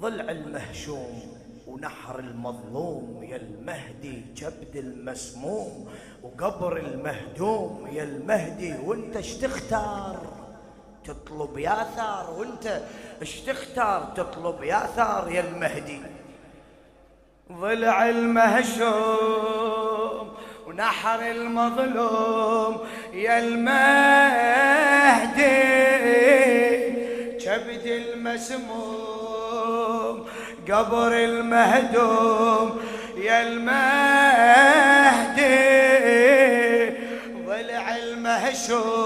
ضلع المهشوم ونحر المظلوم يا المهدي جبد المسموم وقبر المهدوم يا المهدي وانت اش تختار؟ تطلب يا ثار وانت اش تختار؟ تطلب يا ثار يا المهدي. ضلع المهشوم ونحر المظلوم يا المهدي. كبد المسموم قبر المهدوم. يا المهدي ضلع المهشوم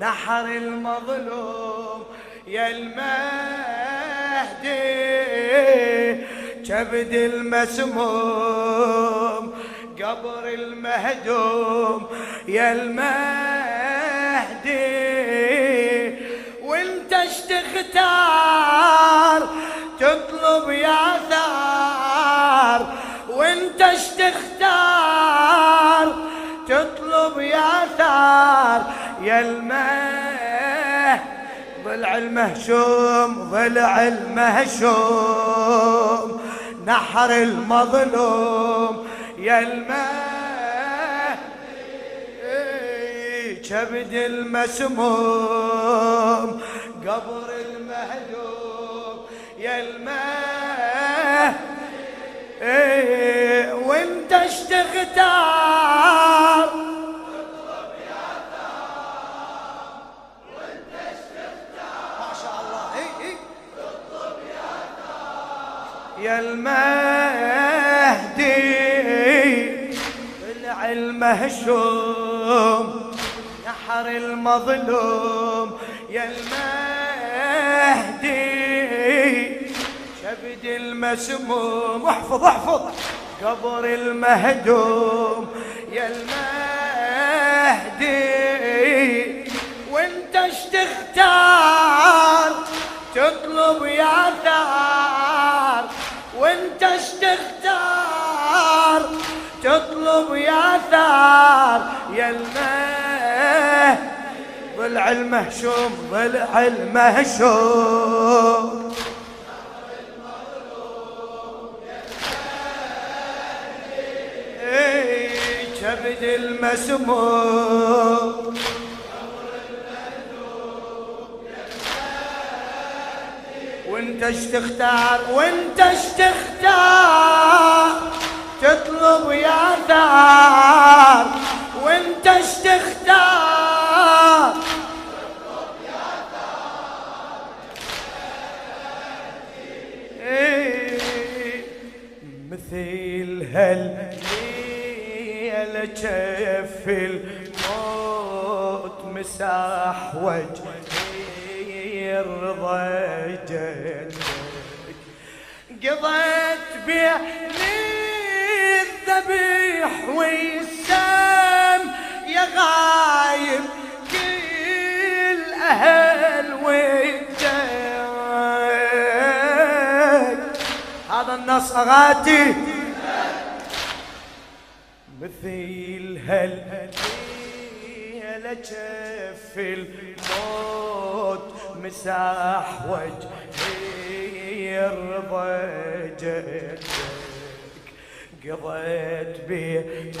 نحر المظلوم. يا المهدي كبد المسموم قبر المهدوم. يا المهدي تختار تطلب يا ثار وأنت اش تختار؟ تطلب يا ثار يا المه ضلع المهشوم ضلع المهشوم نحر المظلوم يا الماء كبد المسموم. قبر المهدوم يا الماء وانت اش تختار؟ ما شاء الله. اي اي يا المهدي طلع المهشوم نحر المظلوم يا المهدي. شبد المسموم. احفظ احفظ. قبر المهدوم يا المهدي. وانت تختار؟ تطلب يا ثار. وانت تختار؟ تطلب يا ثار. يا المه ضلع المهشوم ضلع المهشوم إيه، كبد المسموم. وانت اش تختار وانت اش تختار تطلب يا ثار وانت اش تختار؟ مثل هالليلة جف الموت مساح وجهي يرضى جدك قضيت بيني الذبيح والسام يا غايب كل أهل ودك هذا النص أغاتي. مثل هالليلة جف الموت مساح وجهي يرضى جدك. قضيت بيني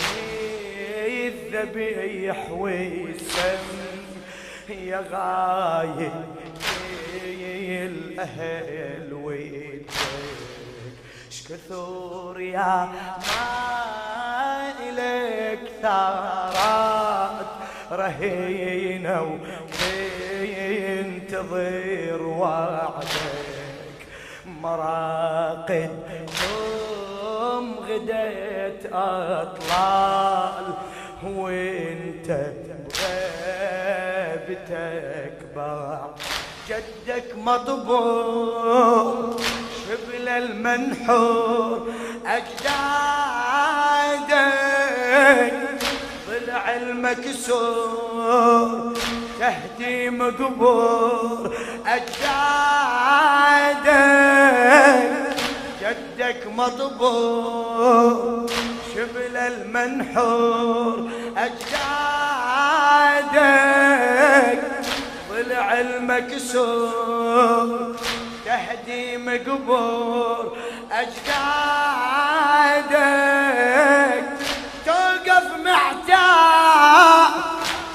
الذبيح والسم. يا غايب الأهل ويدك شكثر يا ما إليك ثارات رهينة وينتظر وعدك. مراقد يوم غديت أطلال وانت بغيبتك بعد جدك مطبوع شبل المنحور أجدادك ضلع المكسور. تهدي مقبور أجدادك جدك مطبوع شبل المنحور أجدادك ضلع المكسور تهديم قبور أجدادك توقف محتار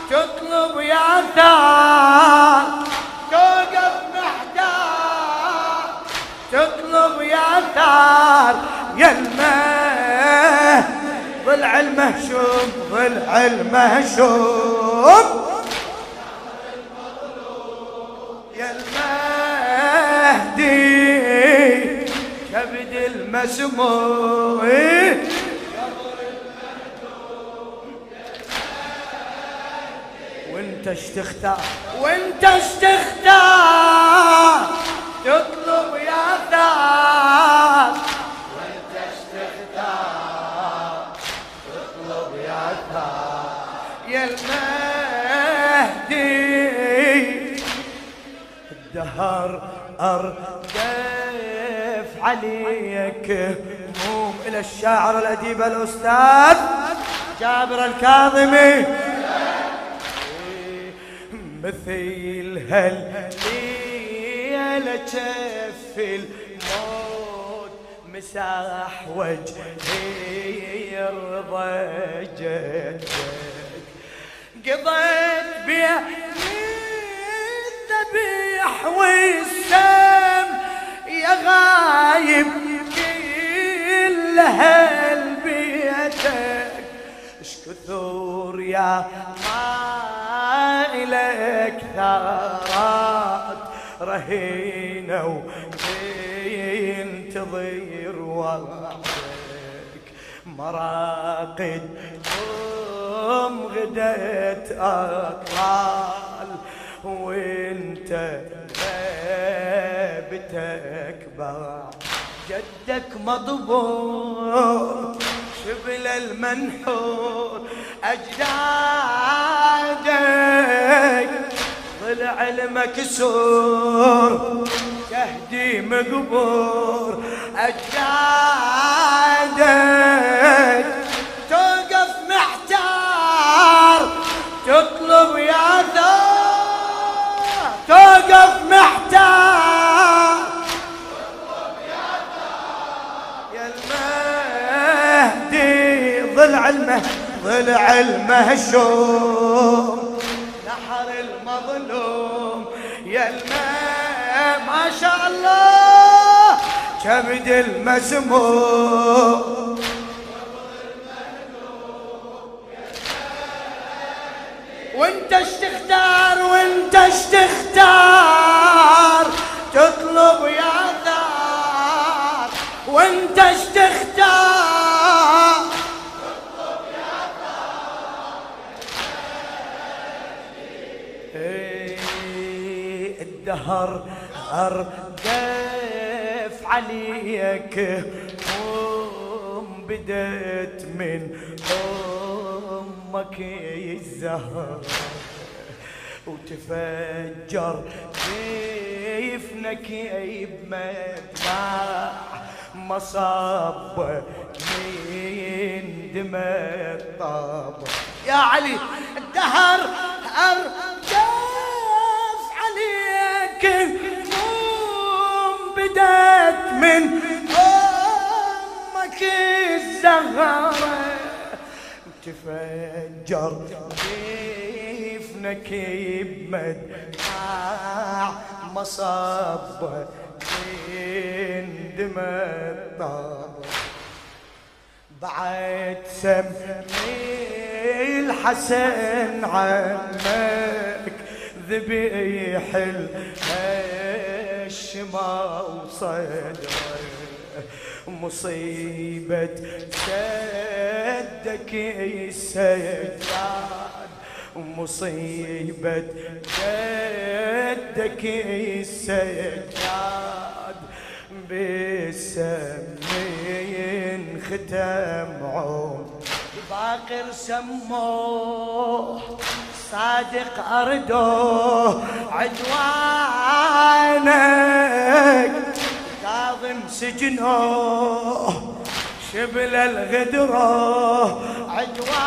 تطلب يا ثار. يا المه ضلع المهشوم ضلع المهشوم يا المهدي كبد المسموم وانت اش تختار وانت اش تختار تطلب يا ثار وانت تختار تطلب يا ثار يا المهدي. الدهر أردف عليك. هموم إلى الشاعر الأديب الأستاذ جابر الكاظمي. مثيل هالليلة جف الموت مساح وجهي يرضى جدك. قضيت بيه الذبيح والسم يا غايب كل هالبيتك اش كثر يا ما إلك ثارات رهينة وينتظر وعدك. مراقد يوم غدت أطلال وانت ثابتك بعد. جدك مضبوط شبل المنحور أجدادك ضلع المكسور تهدي مقبور أجدادك. توقف محتار تطلب يا ثار. توقف محتار يا المهدي ضلع المه ضلع المهشوم كبد المسموم وانت اش تختار وانت اش تختار تطلب يا ثار وانت اش تختار إيه الدهر أردف عليك. أم بدت من أمك الزهر. وتفجر كيفنك بمدمع. مصاب من دم الطاب. يا علي الدهر أردف عليك. قوم بدت من أمك الزهرة. تفجر كيفنك بمدمع مصاب من الطاب بعد سمي الحسن عمك ذبيح الشما وصدره مصيبة سدك السجاد مصيبة جدك السجاد بالسمين ختم عود باقر سموه صادق أردوه عدوانك. كاظم سجنوه شبل الغدره عدوانك.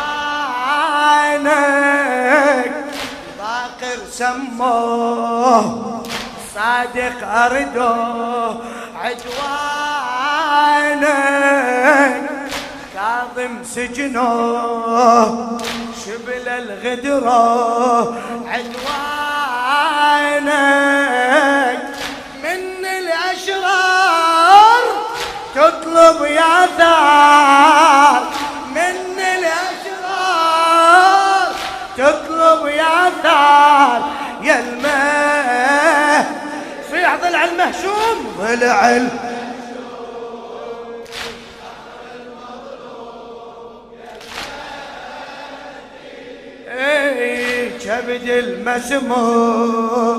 باقر سموه صادق أردو عدوانك. كاظم سجنه شبل الغدره عدوانك من الأشرار تطلب يا ثار. من الأشرار تطلب يا ثار. يا الماء في ضلع المهشوم. ضلع المهشوم كبد المسموم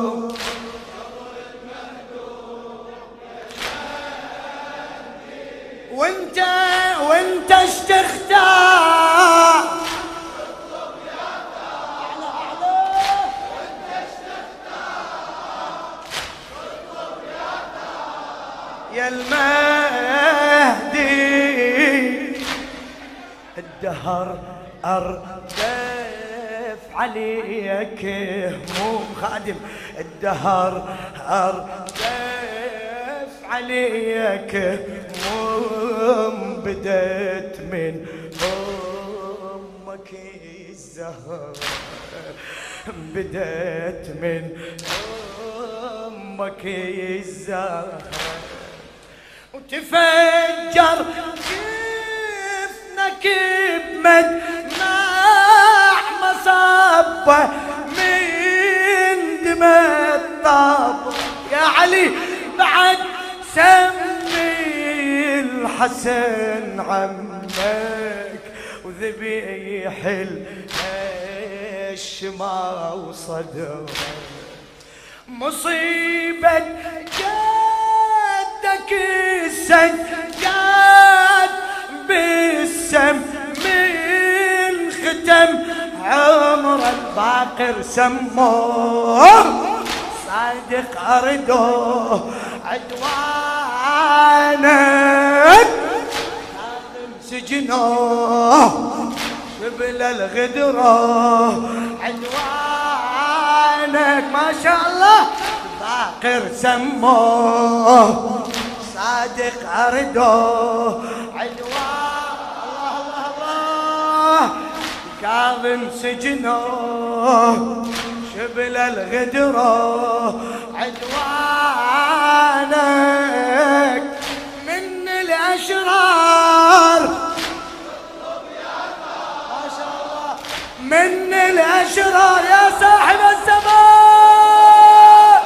وانت وانت اشتختار يا المهدي الدهر أردت عليك هموم خادم الدهر أردف عليك هموم بدت من أمك الزهر بدت من أمك الزهر. وتفجر جفنك بمد صبه من دمى الطاب يا علي بعد سمي الحسن عمك وذبيح الشما وصدر مصيبة جدك السجاد بالسم من ختم عمر الباقر سموه. صادق أرده عدوانك سجنه. شبل الغدره عدوانك ما شاء الله. باقر سموه. صادق أرده كاظم سجنه شبل الغدره عدوانك من الله من الأشرار يا صاحب الزمان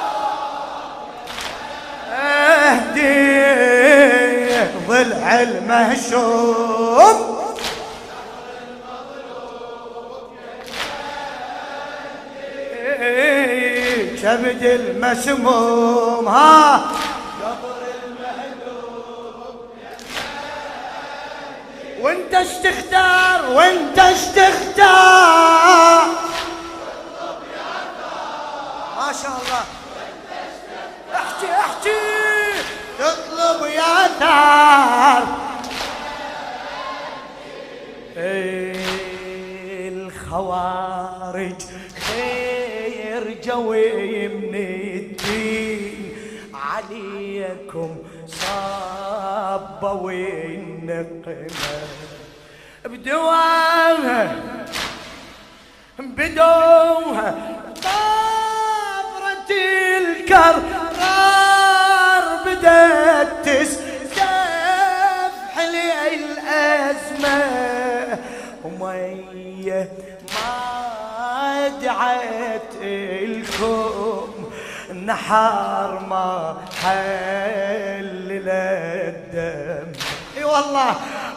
اهدي ضلع المهشوم كبد المسموم ها؟ قبر المهدوم وانت اش تختار وانت اش تختار ما شاء الله. احكي احكي. تطلب يا ثار. عليكم صابوا النقمة بدواها بدوها طابرة الكرار بدت تستفح لي الأزمة. ومية ما دعت الكم نحار ما حل الدم. إي والله.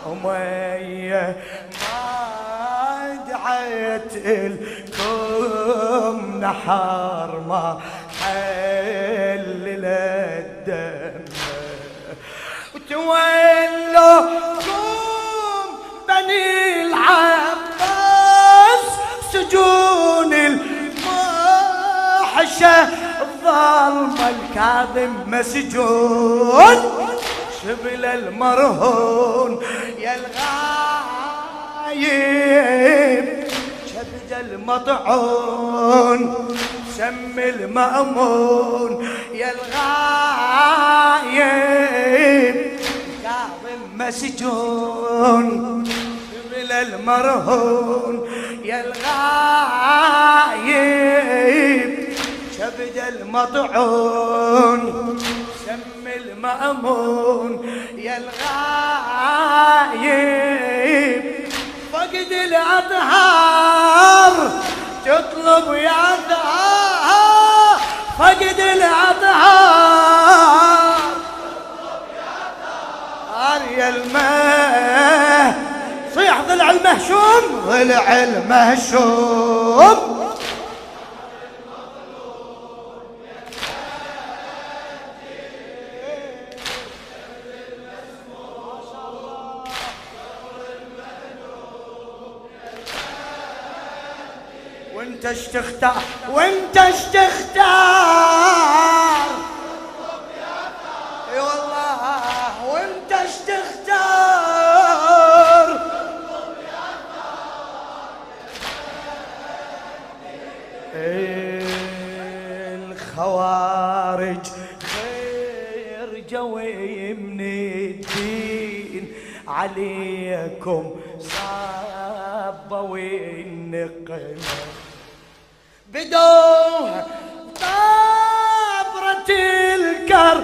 ومية ما دعت الكم نحار ما حل الدم. وتولوكم بني الكاظم مسجون. شبل المرهون يا الغايب شبد المطعون سم المأمون يا الغايب كاظم مسجون من المرهون يا الغايب شبد المطعون سم المأمون يا الغايب. فقد الأطهار تطلب يا ذهب فقد الأطهار يا الماء صيح ضلع المهشوم. ضلع المهشوم. اش تختار وانت اش تختار اي والله وانت اش تختار الخوارج غير جوي من الدين عليكم صابوا بدوها طابرة الكر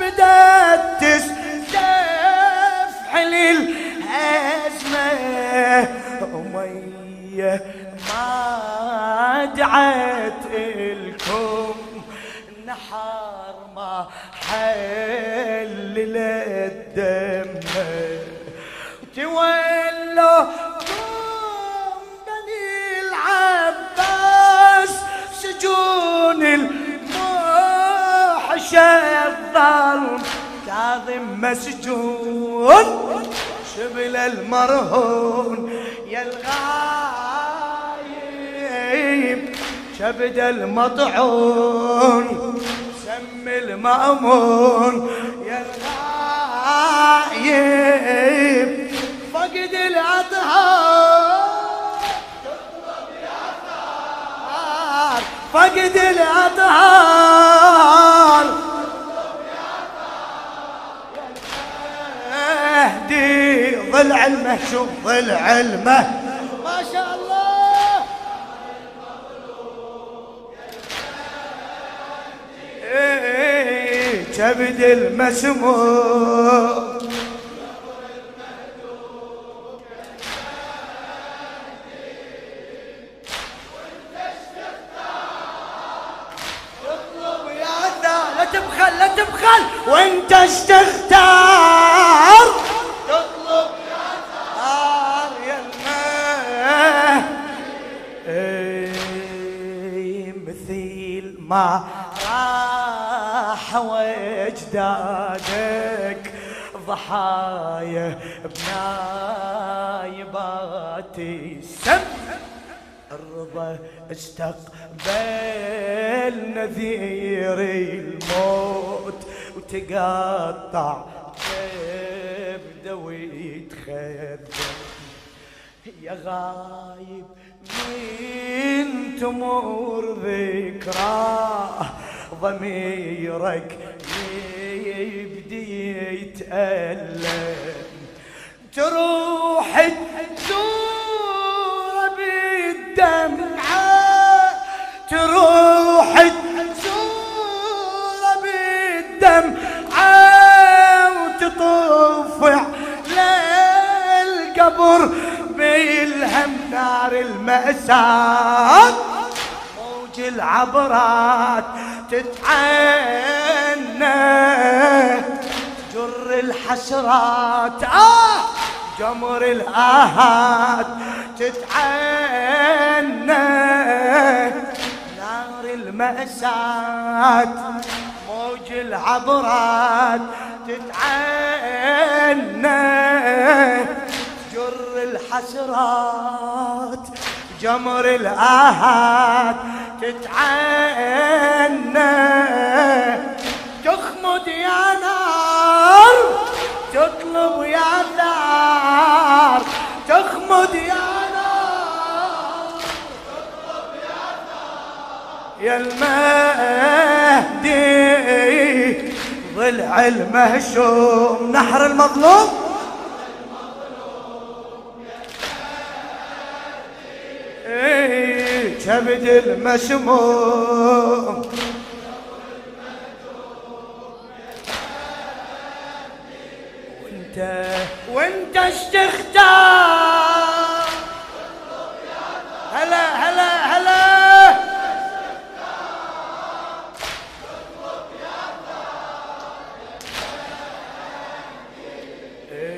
بدأت تستفحل الأزمة أمية ما دعت إلكم نحر ما حلل الدم تولوا سجون الموحشة الظلم. كاظم مسجون شبل المرهون يا الغايب. شبد المطعون سم المأمون يا الغايب. فقد الأطهار فقد الأطهار اهدي ضلع المهشوم ضلع المه ما شاء الله. إيه، كبد المسموم وانت تختار تطلب نار يا إيه مثيل ما راح وجدادك ضحايا بنايبات السم الرضا استقبل نذير الموت. وتقطع. كبده ويتخدم يا غايب من تمر ذكراه ضميرك يبدي يتألم. تروح تزور بالدمعة تروح للقبر بالهم نار المأساة. موج العبرات تتعنى. جر الحسرات آه! جمر الآهات تتعنى. نار المأساة موج العبرات تتعنى. الحسرات. جمر الآهات تتعنى. تخمد يا نار تطلب يا ثار. تخمد يا نار تطلب يا يا المهدي. ضلع المهشوم نحر المظلوم. كبد المسموم وانت وانت اش تختار هلا هلا هلا.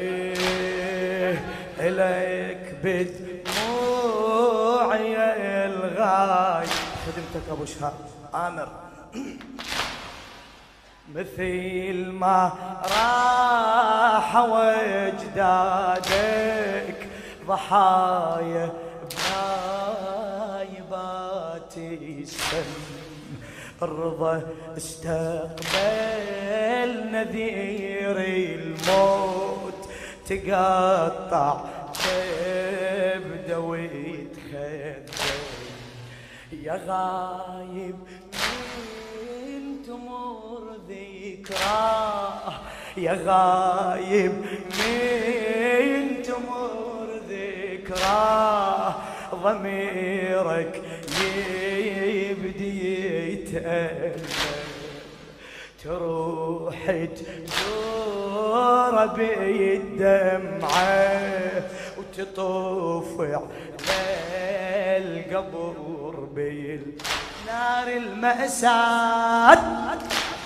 إيه إليك بدموعي خدمتك أبو شهاب. آمر. مثل ما راح وجدادك ضحايا بنايبات السم. الرضا استقبل نذير الموت تقطع تبدا ويتخدم يا غايب من تمر ذكراه يا غايب من تمر ذكراه ضميرك يبدي يتألم. تروح تدور بالدمعة وتطوف على القبر بالنار المأساة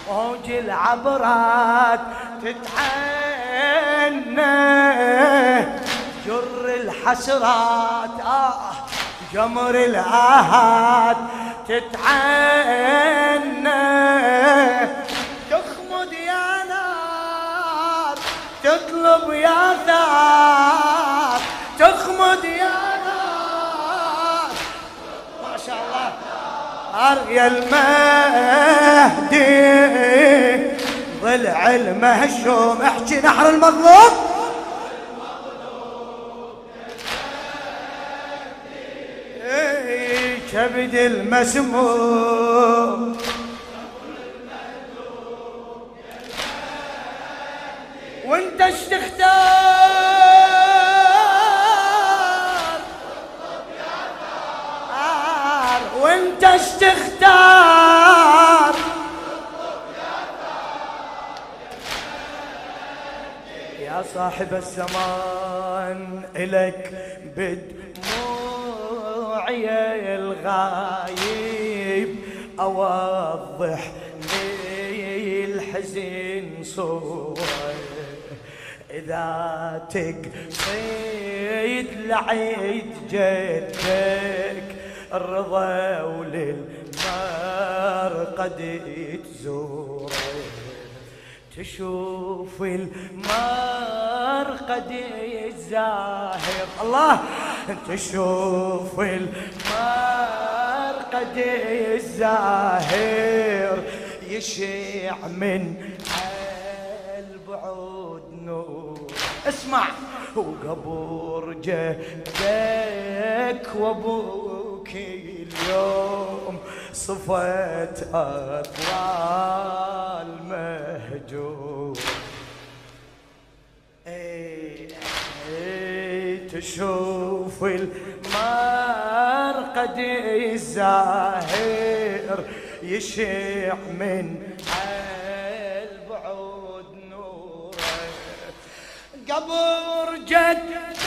موج العبرات تتعنى. جر الحسرات آه جمر الآهات تتعنى. تخمد يا نار تطلب يا ثار. يا المهدي. ضلع المهشوم احكي نحر المظلوم. كبد المسموم. وانت اش تختار؟ وانت اش تختار يا صاحب الزمان الك بدموعي الغايب. أوضح لي الحزن صوره إذا تقصيد لعيد جدك الرضا وللمار قد تزوره تشوف المار قد الزاهر الله! تشوف المار قد الزاهر يشيع من البعود نور. اسمع! وقبور جدك وابوك اليوم صفت أطلال مهجور. إيه تشوف المرقد الزاهر يشيع من البعود نوره. قبر جدك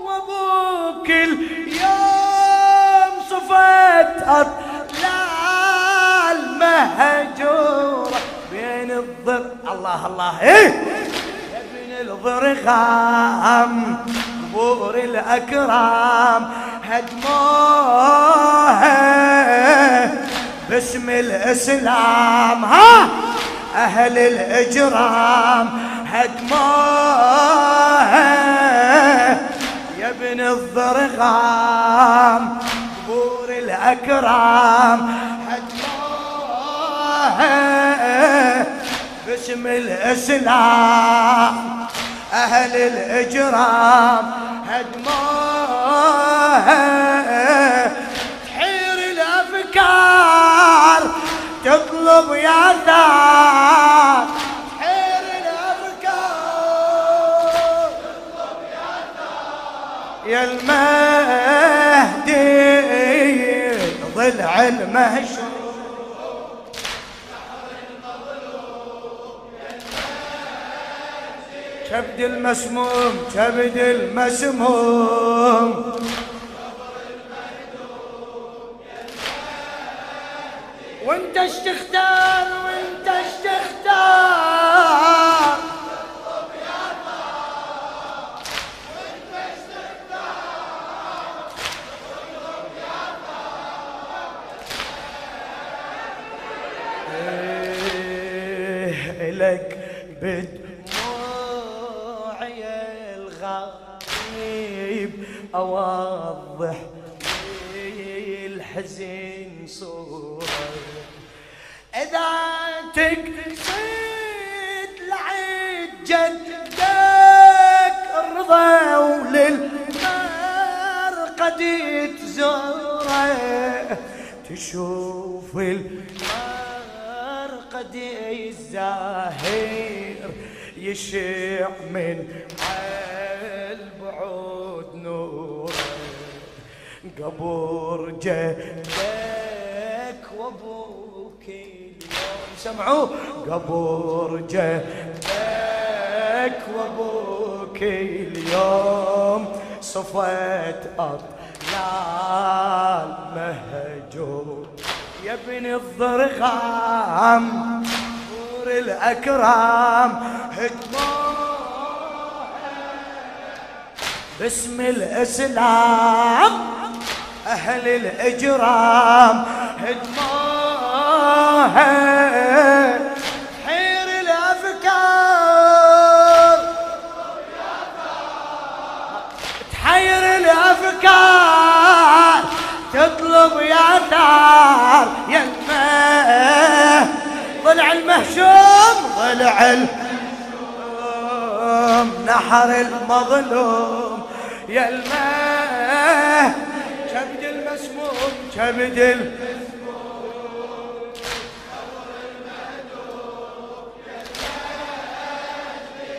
وابوك اليوم صفت اطلال مهجوره بين الضر الله الله يا بين الضرغام قبور الأكرام هدموها باسم الإسلام ها؟ أهل الإجرام هدموها يا ابن الضرغام الأكرام. هدموها باسم الإسلام أهل الإجرام. هدموها ضلع المهشوم كبد المسموم كبد المسموم. وانت إيش تختار وانت إيش تختار بدموعي الغريب أوضح الحزن صورة إذا تقصد لعيد جدك الرضا وللمرقد تزوره تشوف المرقد الزاهر يشع من البعود نوره قبور جدك وأبوك اليوم. سمعوا؟ قبور جدك وأبوك اليوم. صفت أطلال مهجور. يا ابن الضرغام نور هجموها باسم الإسلام أهل الإجرام هدموها المهشوم ضلع المهشوم نحر المظلوم يا الماء كبد المسموم كبد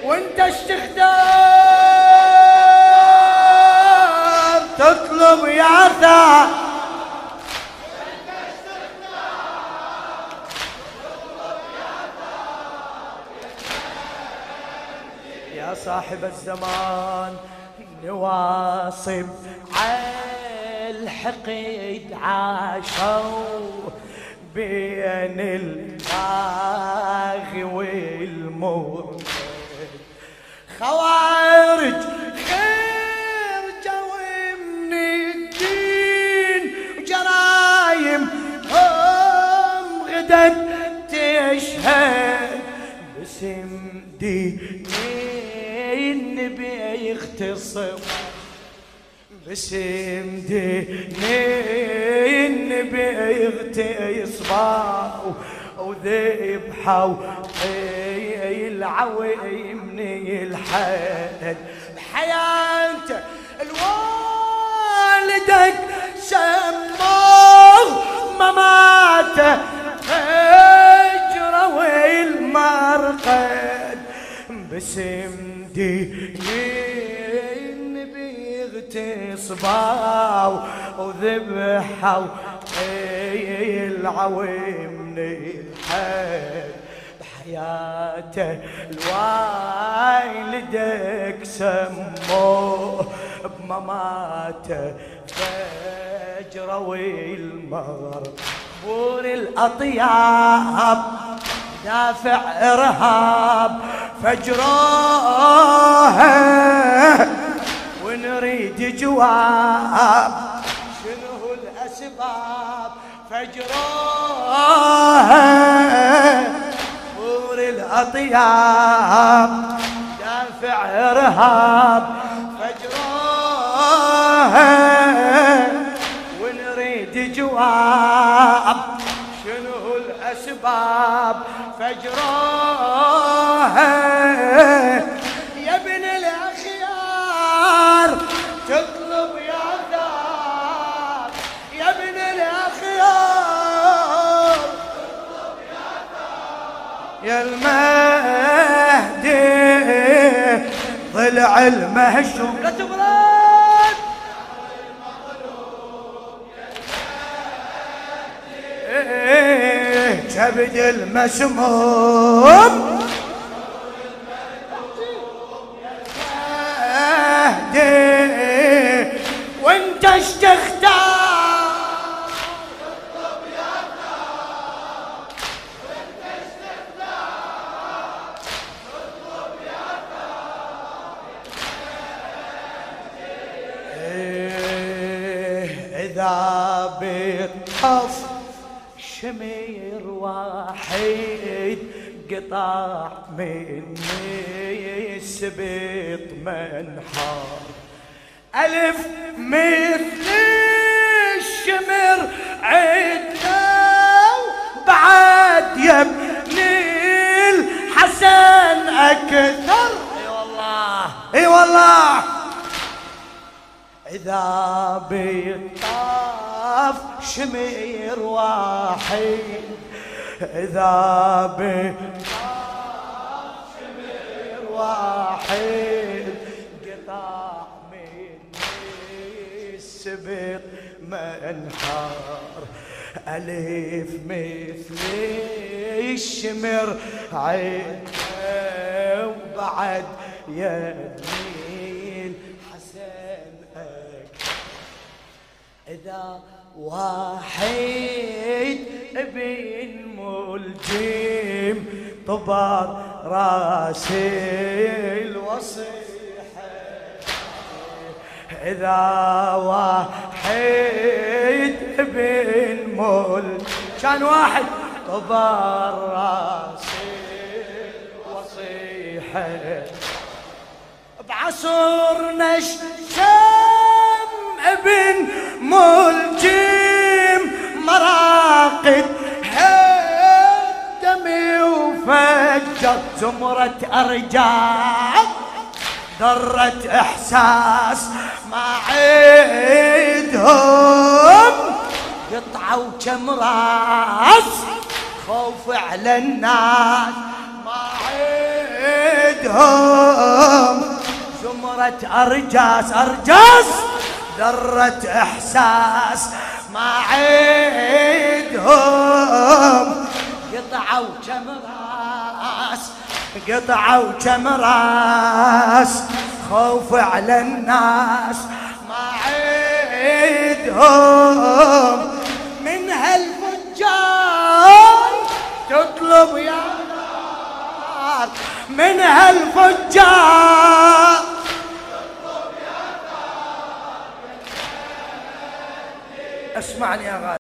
وانت إيش تختار تطلب يا ثار صاحب الزمان نواصب الحقيد عاشوا بين الباغي والمرتد خوارج خرجوا من الدين وجرايم هم غدت تشهد باسم دين. يختصر باسم دين النبي يغتصبوا وذبحوا العوي من الحد بحياته الوالدك سموه مماته فجره والمرقد باسم دين بيغتصبوا وذبحوا العوي من الحد بحياته الوالدك سموه بمماته فجره والمغرب الأطياب دافع إرهاب فجروها ونريد جواب. شنو الأسباب؟ فجروها نور الأطياب. دافع إرهاب. فجروها ونريد جواب. شنو الأسباب؟ فجروها يا المهدي ضلع المهشوم. لا تبرد كبد المسموم. وانت اش واحد قطع مني سبيط منحار. ألف مثل الشمر عدنا بعد يبني الحسن أكثر. إي والله. إي والله. إذا بيطاف شمير واحد إذا بيطاف شمير واحد قطع مني السبط منحار ألف مثل الشمر عين وبعد يميل حسن إذا واحد ابن ملجم طبر راسي الوصيحة. إذا واحد ابن مل كان واحد. طبر راسي الوصيحة. بعصر شام ابن وفجر زمرة أرجاع ذرة إحساس ما عيدهم قطعوا كم راس خوف على الناس ما عيدهم زمرة أرجاس أرجاس ذرة إحساس ما عيدهم قطعوا كم راس قطعوا كم راس خوف على الناس. ما عيدهم من هالفجار تطلب يا نار. من هالفجار اسمعني يا غالي.